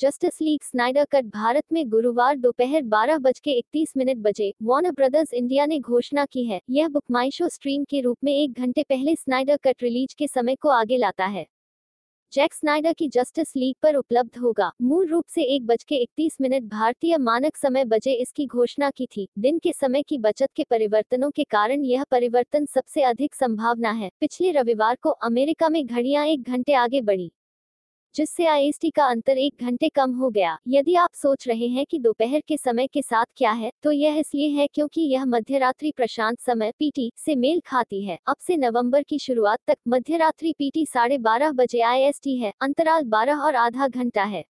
Justice League Snyder cut Bharat में गुरुवार दोपहर बारह बज के इकतीस मिनट बजे वार्नर ब्रदर्स इंडिया ने घोषणा की है, यह बुकमाइशो स्ट्रीम के रूप में एक घंटे पहले स्नाइडर कट रिलीज़ के समय को आगे लाता है। जैक स्नाइडर की जस्टिस लीग पर उपलब्ध होगा। मूल रूप से एक बज के इकतीस मिनट भारतीय मानक समय बजे इसकी घोषणा की थी। दिन के समय की बचत के परिवर्तनों के कारण यह परिवर्तन सबसे अधिक संभावना है। पिछले रविवार को अमेरिका में घड़ियाँ एक घंटे आगे बढ़ी। जिससे आईएसटी का अंतर एक घंटे कम हो गया। यदि आप सोच रहे हैं कि दोपहर के समय के साथ क्या है तो यह इसलिए है क्योंकि यह मध्यरात्रि प्रशांत समय पीटी से मेल खाती है। अब से नवंबर की शुरुआत तक मध्यरात्रि पीटी साढ़े बारह बजे आईएसटी है, अंतराल बारह और आधा घंटा है।